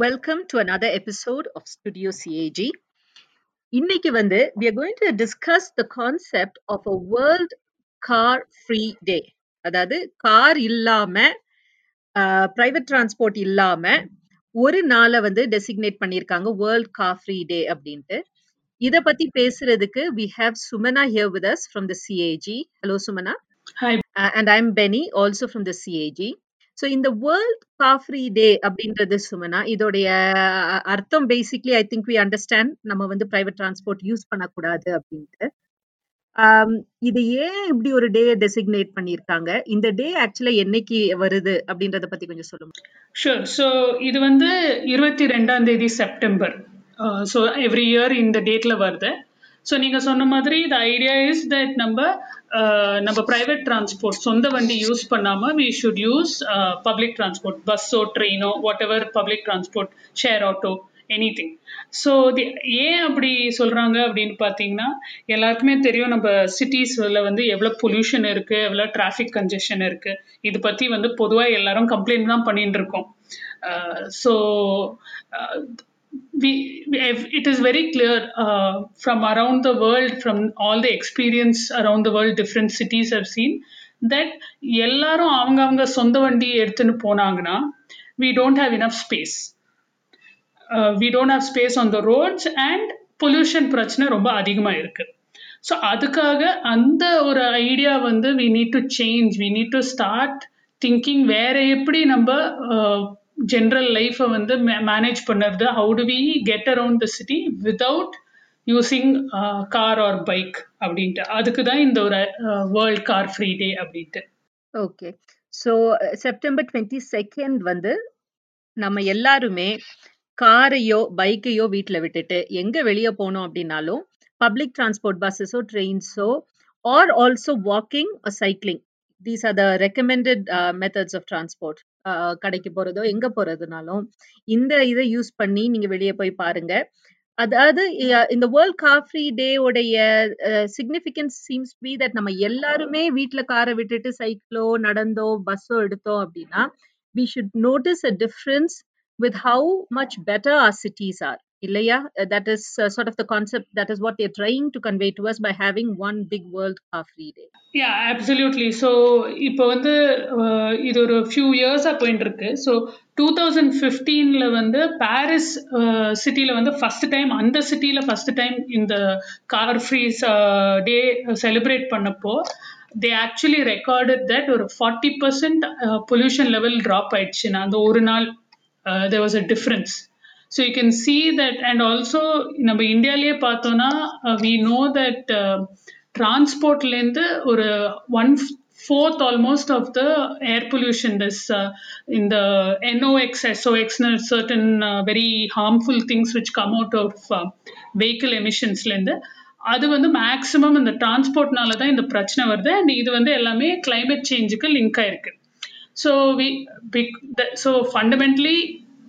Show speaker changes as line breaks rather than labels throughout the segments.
Welcome to another episode of Studio CAG. இன்னைக்கு வந்து we are going to discuss the concept of a world car free day. அதாவது car இல்லாம private transport இல்லாம ஒரு நாளை வந்து டெசிக்னேட் பண்ணியிருக்காங்க வேர்ல்ட் கார் ஃப்ரீ டே அப்படின்ட்டு இத பத்தி பேசுறதுக்கு we have Sumana here with us from the CAG. Hello Sumana.
Hi.
Uh, and I'm Benny also from the CAG. So இந்த வேர்ல்ட் காஃப்ரி டே அப்படின்றது சுமனா இதோடைய அர்த்தம் basically I think we understand நம்ம வந்து பிரைவேட் டிரான்ஸ்போர்ட் யூஸ் பண்ணக்கூடாது அப்படின்ட்டு. இது ஏன் இப்படி ஒரு டே டெசிக்னேட் பண்ணியிருக்காங்க? இந்த டே ஆக்சுவலா என்னைக்கு வருது அப்படின்றத பத்தி கொஞ்சம் சொல்லுங்க
ஷூர் ஸோ இது வந்து இருபத்தி ரெண்டாம் தேதி செப்டம்பர் ஸோ எவ்ரி இயர் இந்த டேட்ல வருது. ஸோ நீங்கள் சொன்ன மாதிரி த ஐடியா இஸ் தட் நம்ம uh, நம்ம ப்ரைவேட் டிரான்ஸ்போர்ட் சொந்த வண்டி யூஸ் பண்ணாமல் we should use public transport பஸ்ஸோ ட்ரெயினோ whatever public transport share auto anything so the ஏன் அப்படி சொல்கிறாங்க அப்படின்னு பார்த்தீங்கன்னா எல்லாருக்குமே தெரியும் நம்ம சிட்டிஸில் வந்து எவ்வளோ பொல்யூஷன் இருக்குது எவ்வளோ டிராஃபிக் கன்ஜெஷன் இருக்குது இது பற்றி வந்து பொதுவாக எல்லாரும் கம்ப்ளைண்ட் தான் பண்ணிட்டு இருக்கோம். Uh, so uh, we, we have- it is very clear uh, from around the world, from all the experience around the world, different cities have seen that எல்லாரும் அவங்க அவங்க சொந்த வண்டி எடுத்துன்னு போனாங்கன்னா we don't have enough space. Uh, we don't have space on the roads and pollution பிரச்சனை ரொம்ப அதிகமா இருக்கு ஸோ அதுக்காக அந்த ஒரு ஐடியா வந்து we need to change we need to start thinking வேற எப்படி நம்ம ஜென்ரல் லைஃப்பை வந்து மேனேஜ் பண்ணுறது. How do we get around the city without using car or bike அப்படின்ட்டு. அதுக்கு தான் இந்த ஒரு வேர்ல்ட் கார் ஃப்ரீ டே அப்படின்ட்டு.
Okay so September twenty second வந்து நம்ம எல்லாருமே காரையோ பைக்கையோ வீட்டில் விட்டுட்டு எங்கே வெளியே போனோம் அப்படின்னாலும் பப்ளிக் டிரான்ஸ்போர்ட் பஸ்ஸஸோ ட்ரெயின்ஸோ or also walking cycling these are the recommended methods of transport கடைக்கு போறதோ எங்க போறதுனாலும் இந்த இதை யூஸ் பண்ணி நீங்க வெளியே போய் பாருங்க. அதாவது இந்த வேர்ல்ட் காஃப்ரி டே உடைய சிக்னிஃபிகன்ஸ் சீம்ஸ் பி தட் நம்ம எல்லாருமே வீட்டில் காரை விட்டுட்டு சைக்கிளோ நடந்தோ பஸ்ஸோ எடுத்தோம் அப்படின்னா we should notice a difference with how much better are cities are இல்லையா? That is sort of the concept that is what they're trying to convey to us by having one big world big free day
yeah absolutely so இப்போ வந்து uh, இது ஒரு few இயர்ஸாக போயிட்டு இருக்கு. So two thousand ஃபிஃப்டீனில் வந்து Paris சிட்டியில் uh, வந்து ஃபர்ஸ்ட் டைம் அந்த சிட்டியில் ஃபர்ஸ்ட் டைம் இந்த கார் ஃப்ரீ டே செலிப்ரேட் பண்ணப்போ தே ஆக்சுவலி ரெக்கார்டட் தட் ஒரு forty percent pollution level drop ஆயிடுச்சுன்னா. அந்த ஒரு நாள் there was a difference so you can see that and also நம்ம இந்தியாலேயே பார்த்தோன்னா வி uh, நோ தட் டிரான்ஸ்போர்ட்லேருந்து uh, ஒரு one fourth almost of the air pollution this இந்த NOx எஸ்ஓஎக்ஸ்னு certain very harmful things which come out of vehicle எமிஷன்ஸ்லேருந்து அது வந்து maximum இந்த டிரான்ஸ்போர்ட்னால தான் இந்த பிரச்சனை வருது. அண்ட் இது வந்து எல்லாமே கிளைமேட் சேஞ்சுக்கு லிங்க் ஆயிருக்கு. So we big so fundamentally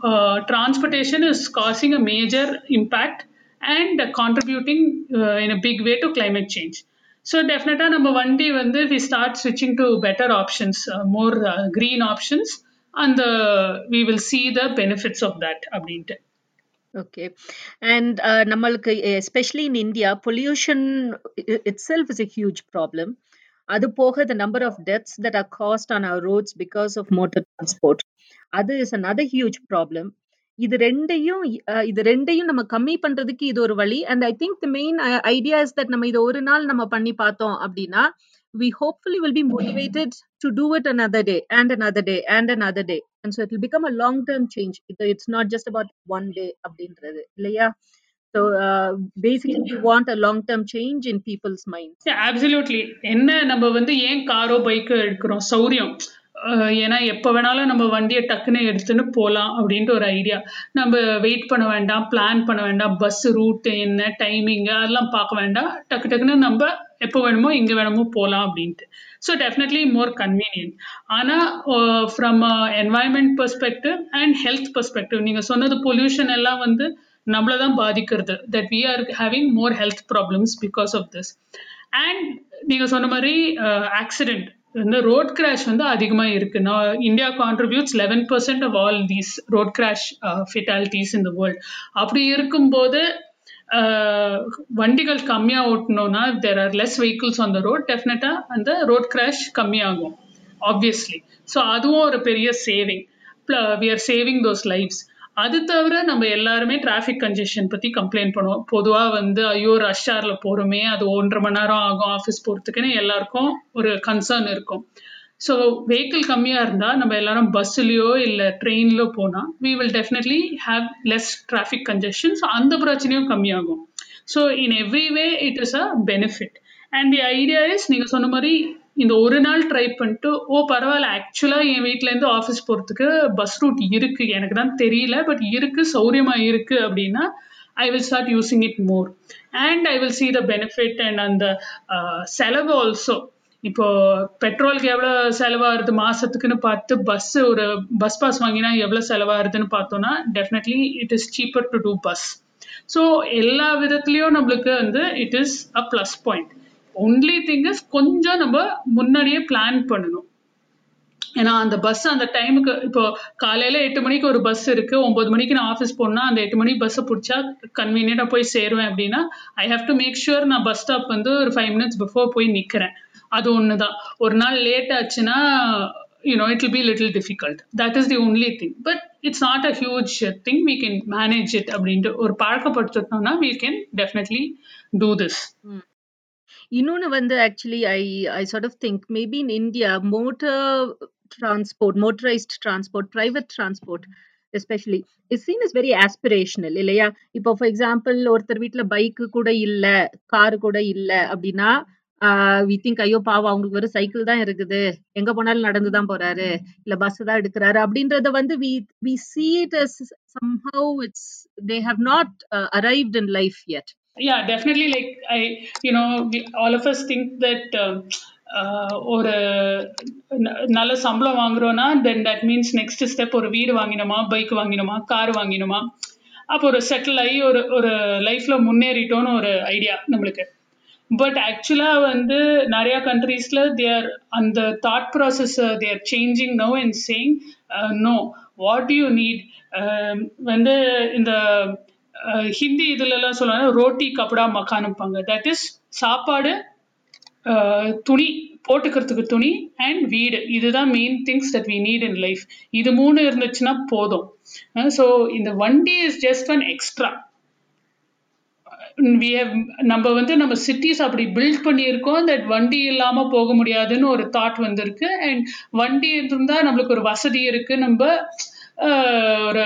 uh, transportation is causing a major impact and contributing uh, in a big way to climate change. So definitely, number one day when we start switching to better options, uh, more uh, green options, and the, we will see the benefits of that. அப்படின்ட்டு.
okay and uh, நம்மளுக்கு especially in india pollution i- itself is a huge problem அது போக the number of deaths that are caused on our roads because of motor transport அது is another huge problem இது ரெண்டையும் இது ரெண்டையும் நம்ம கம்மி பண்றதுக்கு இது ஒரு வழி and I think the main idea is that நம்ம இதை ஒரு நாள் நம்ம பண்ணி பார்த்தோம் அப்படின்னா we hopefully will be motivated to do it another day and another day and another day and so it will become a long term change it's not just about one day அப்படின்றது இல்லையா so uh, basically we want a long term change in people's minds.
Absolutely என்ன நம்ம வந்து ஏன் காரோ பைக்கோ எடுக்கிறோம்? சௌரியம். ஏன்னா எப்போ வேணாலும் நம்ம வண்டியை டக்குன்னு எடுத்துன்னு போகலாம் அப்படின்ட்டு ஒரு ஐடியா. நம்ம வெயிட் பண்ண வேண்டாம் பிளான் பண்ண வேண்டாம் பஸ் ரூட் என்ன டைமிங் அதெல்லாம் பார்க்க வேண்டாம். டக்கு டக்குன்னு நம்ம எப்போ வேணுமோ இங்கே வேணுமோ போகலாம் அப்படின்ட்டு. ஸோ டெஃபினெட்லி மோர் கன்வீனியன்ட் ஆனால் from environment perspective and health perspective நீங்கள் சொன்னது பொல்யூஷன் எல்லாம் வந்து நம்மள தான் பாதிக்கிறது that we are having more health problems because of this and நீங்க சொன்ன மாதிரி ஆக்சிடென்ட் வந்து ரோட் கிராஷ் வந்து அதிகமாக இருக்கு. நான் India contributes eleven percent of all these road crash fatalities in the world அப்படி இருக்கும்போது uh, வண்டிகள் கம்மியாக ஓட்டணும்னா there are less vehicles on the road டெஃபினட்டாக அந்த ரோட் கிராஷ் கம்மியாகும் ஆப்வியஸ்லி ஸோ அதுவும் ஒரு பெரிய saving we are saving those lifes அது தவிர நம்ம எல்லாருமே டிராஃபிக் கன்ஜெஷன் பற்றி கம்ப்ளைண்ட் பண்ணுவோம். பொதுவாக வந்து ஐயோ ரஷ் போகிறோமே அது ஒன்றரை மணி நேரம் ஆகும் ஆஃபீஸ் போகிறதுக்குன்னு எல்லாருக்கும் ஒரு கன்சர்ன் இருக்கும். ஸோ வெஹிக்கிள் கம்மியாக இருந்தால் நம்ம எல்லாரும் பஸ்ஸுலேயோ இல்லை ட்ரெயின்லோ போனால் we will definitely have less traffic congestion so அந்த பிரச்சனையும் கம்மியாகும். So in every way it is a benefit and the idea is நீங்கள் சொன்ன மாதிரி இந்த ஒரு நாள் ட்ரை பண்ணிட்டு ஓ பரவாயில்ல ஆக்சுவலாக என் வீட்டிலேருந்து ஆஃபீஸ் போகிறதுக்கு பஸ் ரூட் இருக்கு. எனக்கு தான் தெரியல பட் இருக்கு சௌரியமா இருக்கு அப்படின்னா I will start using it more and I will see the benefit and அந்த செலவு ஆல்சோ இப்போ பெட்ரோலுக்கு எவ்வளோ செலவாகுது மாசத்துக்குன்னு பார்த்து பஸ் ஒரு பஸ் பாஸ் வாங்கினா எவ்வளோ செலவாகுதுன்னு பார்த்தோம்னா definitely it is cheaper to do bus so எல்லா விதத்துலேயும் நம்மளுக்கு வந்து it is a plus point only thing is கொஞ்சம் நம்ம முன்னாடியே பிளான் பண்ணணும். ஏன்னா அந்த பஸ் அந்த டைமுக்கு இப்போ காலையில எட்டு மணிக்கு ஒரு பஸ் இருக்கு. ஒன்பது மணிக்கு நான் ஆஃபீஸ் போனா அந்த எட்டு மணிக்கு பஸ்ஸை பிடிச்சா கன்வீனியண்டா போய் சேருவேன் அப்படின்னா I have to make sure நான் பஸ் ஸ்டாப் வந்து ஒரு ஃபைவ் மினிட்ஸ் பிஃபோர் போய் நிக்கிறேன். அது ஒண்ணுதான். ஒரு நாள் லேட் ஆச்சுன்னா you know it will be little difficult that is the only thing but it's not a huge thing we can manage it அப்படின்ட்டு ஒரு பழக்கப்படுத்திட்டோம்னா வீ கேன் டெஃபினெட்லி டூ திஸ்
இன்னொன்னு வந்து actually I I sort of think maybe in India motor transport motorized transport private transport especially is seen is very aspirational இல்லையா? இப்போ for example ஒருத்தர் வீட்டில் bike கூட இல்லை காரு கூட இல்லை அப்படின்னா வி திங்க் ஐயோ பாவம் அவங்களுக்கு வெறும் சைக்கிள் தான் இருக்குது. எங்க போனாலும் நடந்து தான் போறாரு. இல்ல பஸ் தான் எடுக்கிறாரு. அப்படின்றத வந்து we we see it as somehow it's they have not arrived in life yet
yeah definitely like i you know we, all of us think that um, uh, ஒரு நல்ல சம்பளம் வாங்குறோம்னா then that means next step ஒரு வீடு வாங்கினோமா bike வாங்கினோமா car வாங்கினோமா? அப்போ ஒரு settle ஆகி ஒரு ஒரு லைஃப்ல முன்னேறிட்டோன்னு ஒரு ஐடியா நம்மளுக்கு. பட் ஆக்சுவலாக வந்து நிறையா கண்ட்ரீஸில் தேர் அந்த thought process there changing no and saying no what you need வந்து இந்த ஹிந்தி இதுலலாம் சொல்லுவாங்க ரோட்டி கப்படா மக்கானுப்பாங்க தட் இஸ் சாப்பாடு துணி போட்டுக்கிறதுக்கு துணி அண்ட் வீடு. இதுதான் main things that we need in life இது மூணு இருந்துச்சுன்னா போதும். ஸோ இந்த வண்டி is just an extra we have நம்ம வந்து நம்ம சிட்டிஸ் அப்படி பில்ட் பண்ணியிருக்கோம். தட் வண்டி இல்லாமல் போக முடியாதுன்னு ஒரு தாட் வந்திருக்கு. அண்ட் வண்டி இருந்தால் நம்மளுக்கு ஒரு வசதி இருக்குது நம்ம ஒரு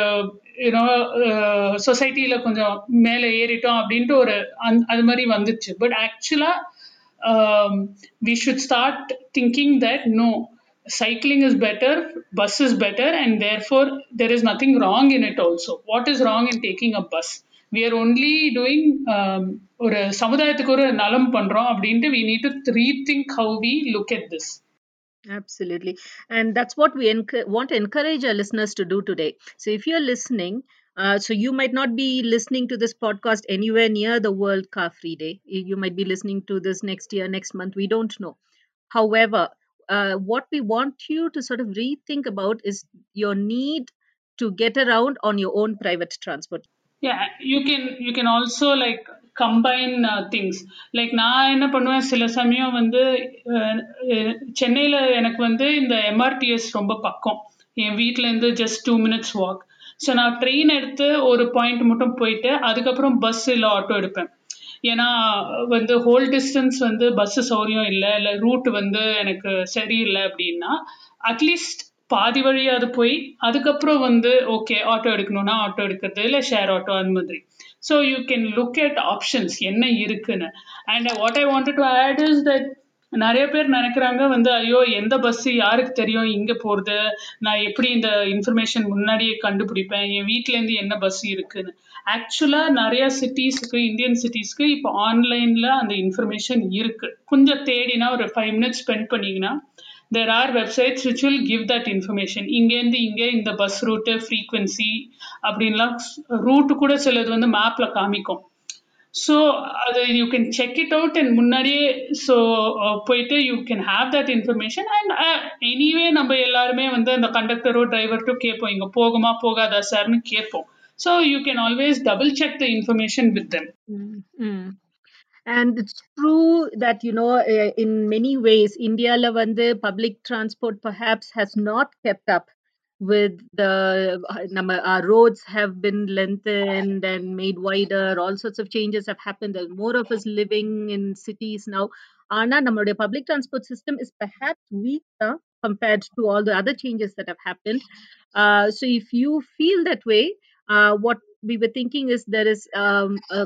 யூனோ சொசைட்டியில் கொஞ்சம் மேலே ஏறிட்டோம் அப்படின்ட்டு ஒரு அந் அது மாதிரி வந்துச்சு பட் ஆக்சுவலாக we should start thinking that no cycling is better, bus is better, and therefore there is nothing wrong in it also. What is wrong in taking a bus? We are only doing um, ஒரு சமுதாயத்துக்கு ஒரு நலம் பண்ணுறோம் அப்படின்ட்டு we need to rethink how we look at this
Absolutely. And that's what we enc- want to encourage our listeners to do today. So if you're listening, uh, so you might not be listening to this podcast anywhere near the World Car Free Day. You might be listening to this next year, next month. We don't know. However, uh, what we want you to sort of rethink about is your need to get around on your own private transport.
Yeah, you can you can also like combine things like நான் என்ன பண்ணுவேன் சில சமயம் வந்து சென்னையில் எனக்கு வந்து இந்த எம்ஆர்டிஎஸ் ரொம்ப பக்கம். என் வீட்டிலேருந்து just two minutes walk so நான் ட்ரெயின் எடுத்து ஒரு பாயிண்ட் மட்டும் போயிட்டு அதுக்கப்புறம் பஸ் இல்லை ஆட்டோ எடுப்பேன். ஏன்னா வந்து ஹோல் டிஸ்டன்ஸ் வந்து பஸ்ஸு சௌரியம் இல்லை இல்லை ரூட் வந்து எனக்கு சரியில்லை அப்படின்னா அட்லீஸ்ட் பாதி வழியாவது போய் அதுக்கப்புறம் வந்து ஓகே ஆட்டோ எடுக்கணும்னா ஆட்டோ எடுக்கிறது இல்லை ஷேர் ஆட்டோ அந்த மாதிரி. So you can look at options என்ன இருக்குன்னு. And what I wanted to add is that நிறைய பேர் நினைக்கிறாங்க வந்து ஐயோ எந்த பஸ் யாருக்கு தெரியும் இங்க போறது நான் எப்படி இந்த இன்ஃபர்மேஷன் முன்னாடியே கண்டுபிடிப்பேன் என் வீட்ல இருந்து என்ன பஸ் இருக்குன்னு. ஆக்சுவலா நிறைய சிட்டிஸ்க்கு இந்தியன் சிட்டிஸ்க்கு இப்போ ஆன்லைன்ல அந்த இன்ஃபர்மேஷன் இருக்கு. கொஞ்சம் தேடினா ஒரு ஃபைவ் மினிட்ஸ் ஸ்பெண்ட் பண்ணீங்கன்னா there are websites which will give that information இங்கேருந்து இங்கே இந்த பஸ் ரூட்டு ஃப்ரீக்வன்சி அப்படின்லாம் ரூட்டு கூட சிலது வந்து மேப்பில் காமிக்கும். ஸோ அது you can check it out and முன்னாடியே ஸோ போயிட்டு you can have that information and anyway நம்ம எல்லாருமே வந்து அந்த கண்டக்டரோ டிரைவர்ட்டோ கேட்போம். இங்கே போகுமா போகாதா சார்னு கேட்போம். So you can always double check the information with them
and it's true that you know uh, in many ways india lavande public transport perhaps has not kept up with the uh, our roads have been lengthened and made wider all sorts of changes have happened there's more of us living in cities now ana நம்மளுடைய public transport system is perhaps weaker compared to all the other changes that have happened uh, so if you feel that way uh, what we were thinking is there is um, a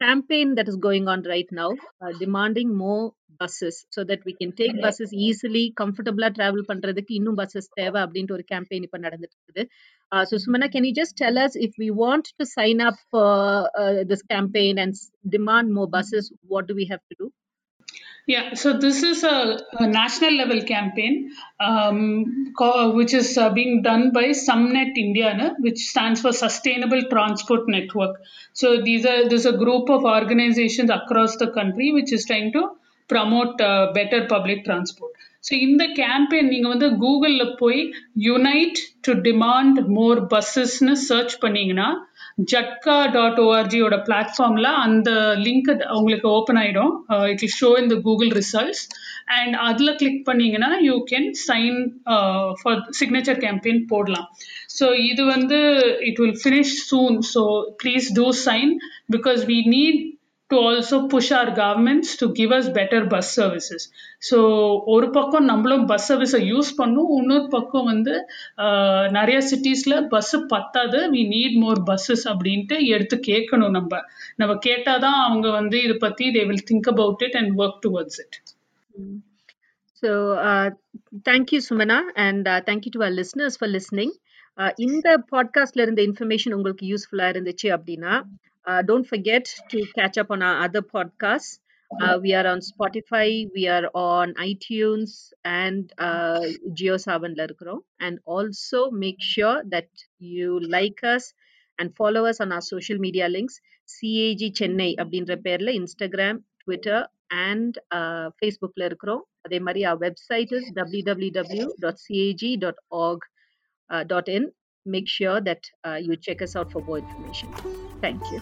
campaign that is going on right now uh, demanding more buses so that we can take buses easily comfortably travel பண்றதுக்கு இன்னும் buses தேவை அப்படின்ற ஒரு campaign இப்ப நடந்துட்டு இருக்குது uh, so Sumana can you just tell us if we want to sign up for uh, this campaign and demand more buses what do we have to do
Yeah, so this is a, a national level campaign um, which is uh, being done by Sumnet India, which stands for Sustainable Transport Network. So these are there's a group of organizations across the country which is trying to promote uh, better public transport. So இந்த campaign நீங்கள் வந்து கூகுளில் போய் unite to demand more பஸ்ஸஸ்னு search பண்ணீங்கன்னா Jhatkaa dot ஓஆர்ஜியோட பிளாட்ஃபார்மில் அந்த link உங்களுக்கு ஓப்பன் ஆகிடும் it will show in the Google results and அதில் கிளிக் பண்ணீங்கன்னா you can sign for signature campaign போடலாம். ஸோ இது வந்து it will finish soon so please do sign because we need to also push our governments to give us better bus services so ஒரு பக்கம் நம்மளும் bus சர்வீஸை use பண்ணும் இன்னொரு பக்கம் வந்து நிறைய சிட்டிஸில் பஸ்ஸு பத்தாது வி நீட் மோர் பஸ்ஸஸ் அப்படின்ட்டு எடுத்து கேட்கணும் நம்ம. நம்ம கேட்டால் தான் அவங்க வந்து இதை பற்றி they will think about it and work towards it
so thank you Sumana and thank you to uh, listeners for listening இந்த பாட்காஸ்ட்ல இருந்த இன்ஃபர்மேஷன் உங்களுக்கு யூஸ்ஃபுல்லா இருந்துச்சு அப்படின்னா uh, don't forget to catch up on our other podcasts. Uh, we are on Spotify, we are on iTunes and uh, JioSavan Larkro. And also make sure that you like us and follow us on our social media links. CAG Chennai அப்படின்ற பேர்ல Instagram Twitter and ஃபேஸ்புக்கில் இருக்கிறோம் அதே மாதிரி our website is www.cag.org uh, dot in make sure that uh, you check us out for more information. Thank you.